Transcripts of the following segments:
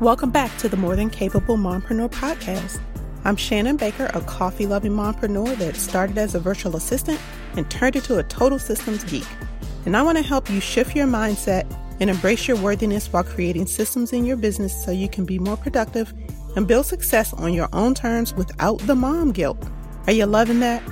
Welcome back to the More Than Capable Mompreneur podcast. I'm Shannon Baker, a coffee loving mompreneur that started as a virtual assistant and turned into a total systems geek. And I want to help you shift your mindset and embrace your worthiness while creating systems in your business so you can be more productive and build success on your own terms without the mom guilt. Are you loving that?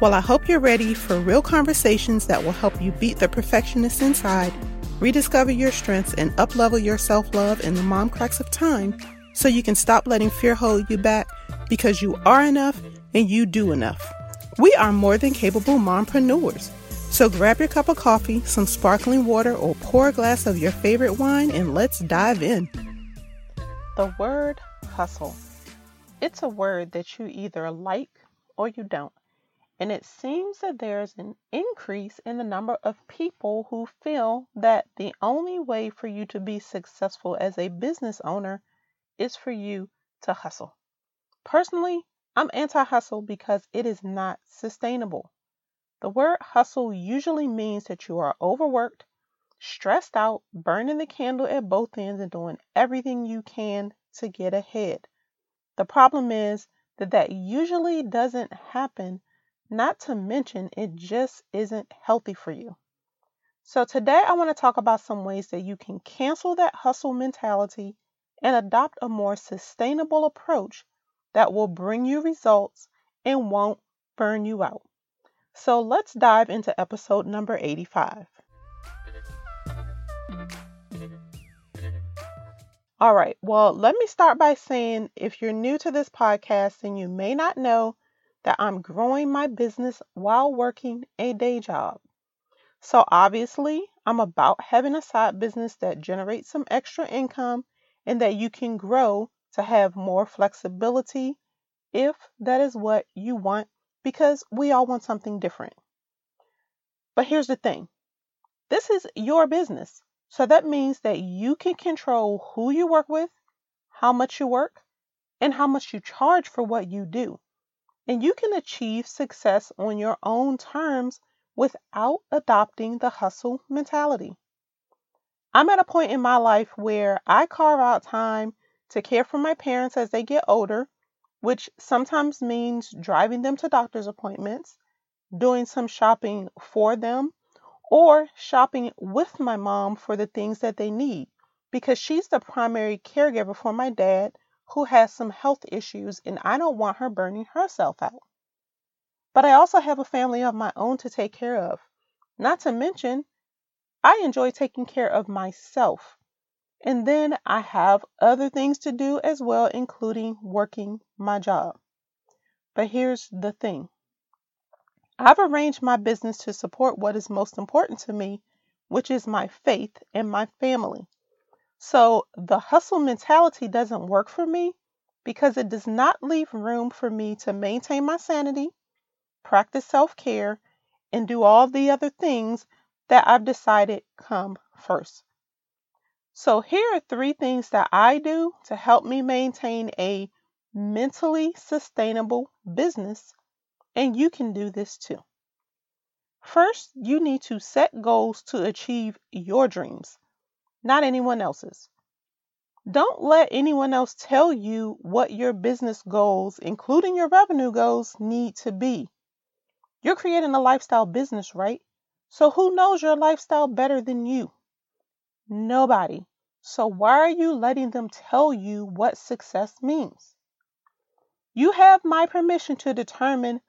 Well, I hope you're ready for real conversations that will help you beat the perfectionist inside, rediscover your strengths, and uplevel your self love in the mom cracks of time so you can stop letting fear hold you back because you are enough and you do enough. We are more than capable mompreneurs. So grab your cup of coffee, some sparkling water, or pour a glass of your favorite wine and let's dive in. The word hustle. It's a word that you either like or you don't. And it seems that there's an increase in the number of people who feel that the only way for you to be successful as a business owner is for you to hustle. Personally, I'm anti hustle because it is not sustainable. The word hustle usually means that you are overworked, stressed out, burning the candle at both ends, and doing everything you can to get ahead. The problem is that that usually doesn't happen not to mention, it just isn't healthy for you. So, today I want to talk about some ways that you can cancel that hustle mentality and adopt a more sustainable approach that will bring you results and won't burn you out. So, let's dive into episode number 85. All right, well, let me start by saying if you're new to this podcast and you may not know that I'm growing my business while working a day job. So, obviously, I'm about having a side business that generates some extra income and that you can grow to have more flexibility if that is what you want, because we all want something different. But here's the thing this is your business. So that means that you can control who you work with, how much you work, and how much you charge for what you do and you can achieve success on your own terms without adopting the hustle mentality. I'm at a point in my life where I carve out time to care for my parents as they get older, which sometimes means driving them to doctor's appointments, doing some shopping for them, or shopping with my mom for the things that they need because she's the primary caregiver for my dad who has some health issues, and I don't want her burning herself out. But I also have a family of my own to take care of. Not to mention, I enjoy taking care of myself. And then I have other things to do as well, including working my job. But here's the thing I've arranged my business to support what is most important to me, which is my faith and my family. So the hustle mentality doesn't work for me because it does not leave room for me to maintain my sanity, practice self care, and do all the other things that I've decided come first. So here are three things that I do to help me maintain a mentally sustainable business, and you can do this too. First, you need to set goals to achieve your dreams not anyone else's. Don't let anyone else tell you what your business goals, including your revenue goals, need to be. You're creating a lifestyle business, right? So who knows your lifestyle better than you? Nobody. So why are you letting them tell you what success means? You have my permission to determine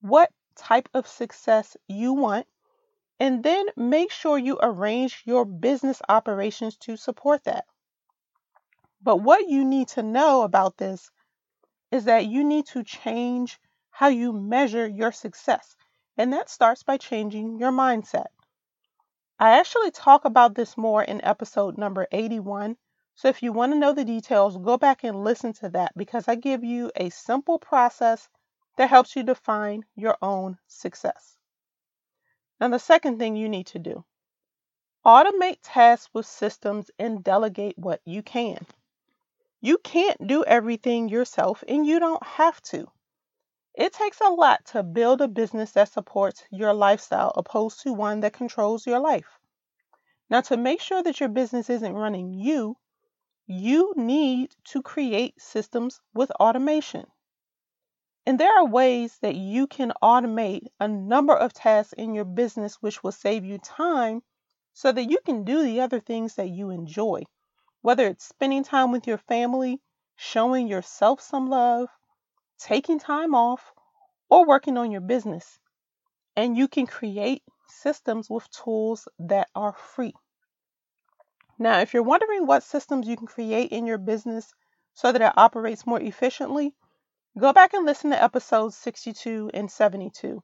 what type of success you want and then make sure you arrange your business operations to support that. But what you need to know about this is that you need to change how you measure your success. And that starts by changing your mindset. I actually talk about this more in episode number 81. So if you want to know the details, go back and listen to that because I give you a simple process that helps you define your own success. Now, the second thing you need to do automate tasks with systems and delegate what you can. You can't do everything yourself and you don't have to. It takes a lot to build a business that supports your lifestyle opposed to one that controls your life. Now, to make sure that your business isn't running you, you need to create systems with automation. And there are ways that you can automate a number of tasks in your business which will save you time so that you can do the other things that you enjoy, whether it's spending time with your family, showing yourself some love, taking time off, or working on your business. And you can create systems with tools that are free. Now, if you're wondering what systems you can create in your business so that it operates more efficiently, go back and listen to episodes 62 and 72.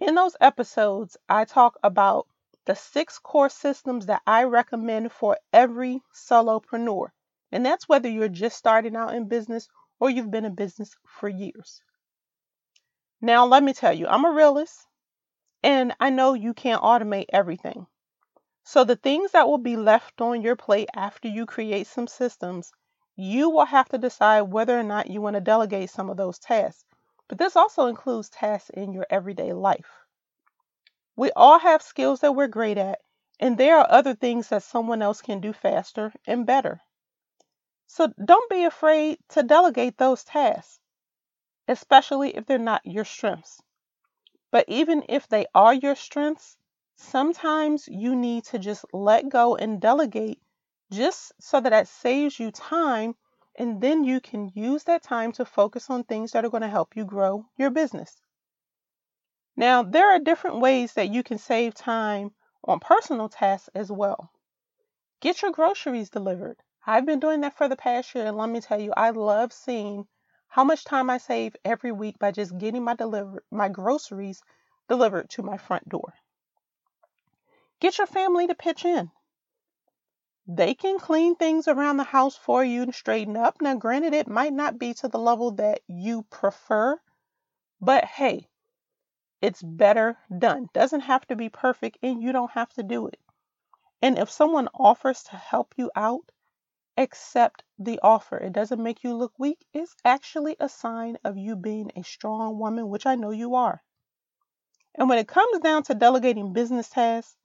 In those episodes, I talk about the six core systems that I recommend for every solopreneur. And that's whether you're just starting out in business or you've been in business for years. Now, let me tell you, I'm a realist and I know you can't automate everything. So, the things that will be left on your plate after you create some systems, you will have to decide whether or not you want to delegate some of those tasks. But this also includes tasks in your everyday life. We all have skills that we're great at, and there are other things that someone else can do faster and better. So, don't be afraid to delegate those tasks, especially if they're not your strengths. But even if they are your strengths, sometimes you need to just let go and delegate just so that that saves you time and then you can use that time to focus on things that are going to help you grow your business. Now, there are different ways that you can save time on personal tasks as well. Get your groceries delivered. I've been doing that for the past year, and let me tell you, I love seeing how much time I save every week by just getting my deliver my groceries delivered to my front door. Get your family to pitch in. They can clean things around the house for you and straighten up. Now, granted, it might not be to the level that you prefer, but hey, it's better done. Doesn't have to be perfect, and you don't have to do it. And if someone offers to help you out, accept the offer. It doesn't make you look weak. It's actually a sign of you being a strong woman, which I know you are. And when it comes down to delegating business tasks,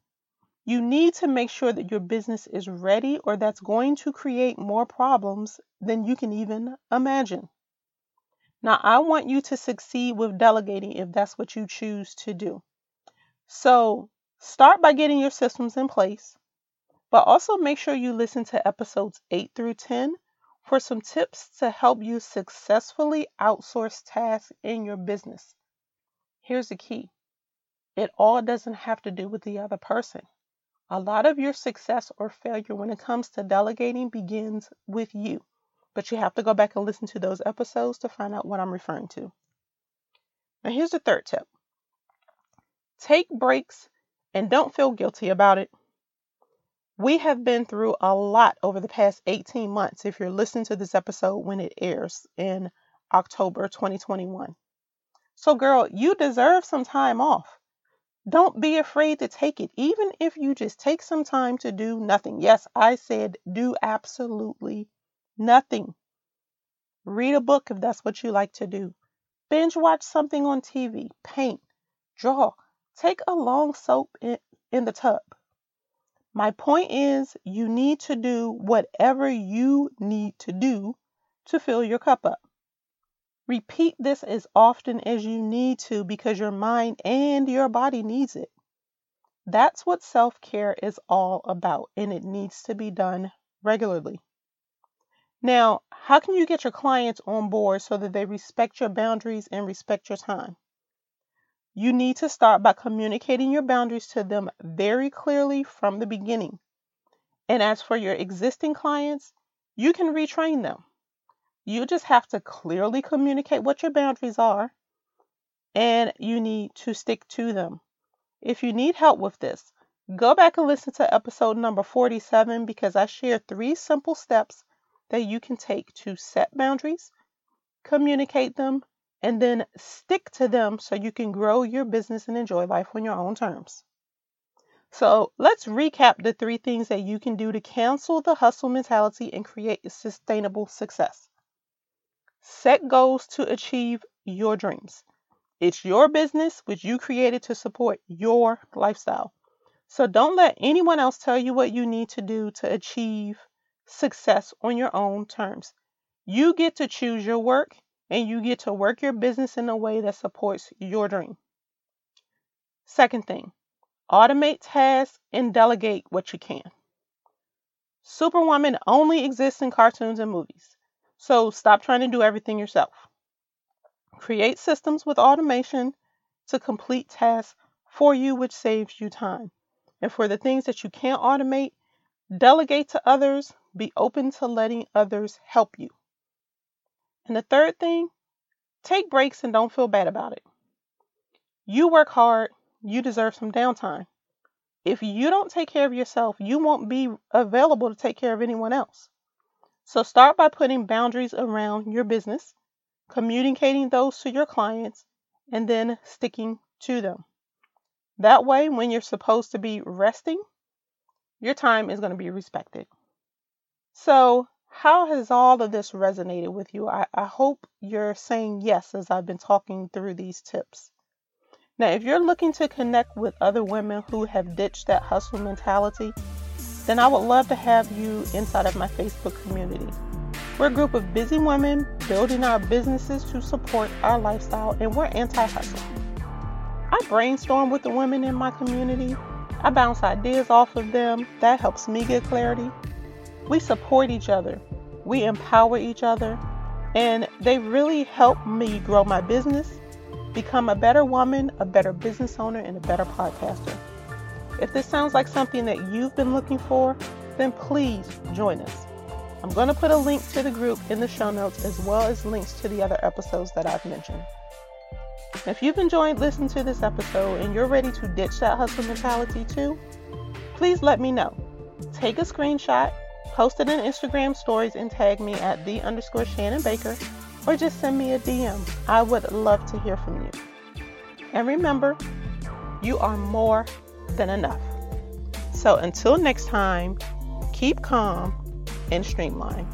you need to make sure that your business is ready or that's going to create more problems than you can even imagine. Now, I want you to succeed with delegating if that's what you choose to do. So, start by getting your systems in place, but also make sure you listen to episodes 8 through 10 for some tips to help you successfully outsource tasks in your business. Here's the key it all doesn't have to do with the other person. A lot of your success or failure when it comes to delegating begins with you, but you have to go back and listen to those episodes to find out what I'm referring to. Now, here's the third tip take breaks and don't feel guilty about it. We have been through a lot over the past 18 months if you're listening to this episode when it airs in October 2021. So, girl, you deserve some time off. Don't be afraid to take it, even if you just take some time to do nothing. Yes, I said do absolutely nothing. Read a book if that's what you like to do. Binge watch something on TV. Paint. Draw. Take a long soap in, in the tub. My point is, you need to do whatever you need to do to fill your cup up. Repeat this as often as you need to because your mind and your body needs it. That's what self-care is all about and it needs to be done regularly. Now, how can you get your clients on board so that they respect your boundaries and respect your time? You need to start by communicating your boundaries to them very clearly from the beginning. And as for your existing clients, you can retrain them. You just have to clearly communicate what your boundaries are and you need to stick to them. If you need help with this, go back and listen to episode number 47 because I share three simple steps that you can take to set boundaries, communicate them, and then stick to them so you can grow your business and enjoy life on your own terms. So let's recap the three things that you can do to cancel the hustle mentality and create sustainable success. Set goals to achieve your dreams. It's your business, which you created to support your lifestyle. So don't let anyone else tell you what you need to do to achieve success on your own terms. You get to choose your work and you get to work your business in a way that supports your dream. Second thing, automate tasks and delegate what you can. Superwoman only exists in cartoons and movies, so stop trying to do everything yourself. Create systems with automation to complete tasks for you, which saves you time. And for the things that you can't automate, delegate to others. Be open to letting others help you. And the third thing, take breaks and don't feel bad about it. You work hard, you deserve some downtime. If you don't take care of yourself, you won't be available to take care of anyone else. So start by putting boundaries around your business, communicating those to your clients, and then sticking to them. That way, when you're supposed to be resting, your time is going to be respected. So, how has all of this resonated with you? I, I hope you're saying yes as I've been talking through these tips. Now, if you're looking to connect with other women who have ditched that hustle mentality, then I would love to have you inside of my Facebook community. We're a group of busy women building our businesses to support our lifestyle, and we're anti hustle. I brainstorm with the women in my community. I bounce ideas off of them. That helps me get clarity. We support each other, we empower each other, and they really help me grow my business Become a better woman, a better business owner, and a better podcaster. If this sounds like something that you've been looking for, then please join us. I'm going to put a link to the group in the show notes as well as links to the other episodes that I've mentioned. If you've enjoyed listening to this episode and you're ready to ditch that hustle mentality too, please let me know. Take a screenshot, post it in Instagram stories, and tag me at the underscore Shannon Baker or just send me a DM. I would love to hear from you. And remember, you are more than enough. So until next time, keep calm and streamline.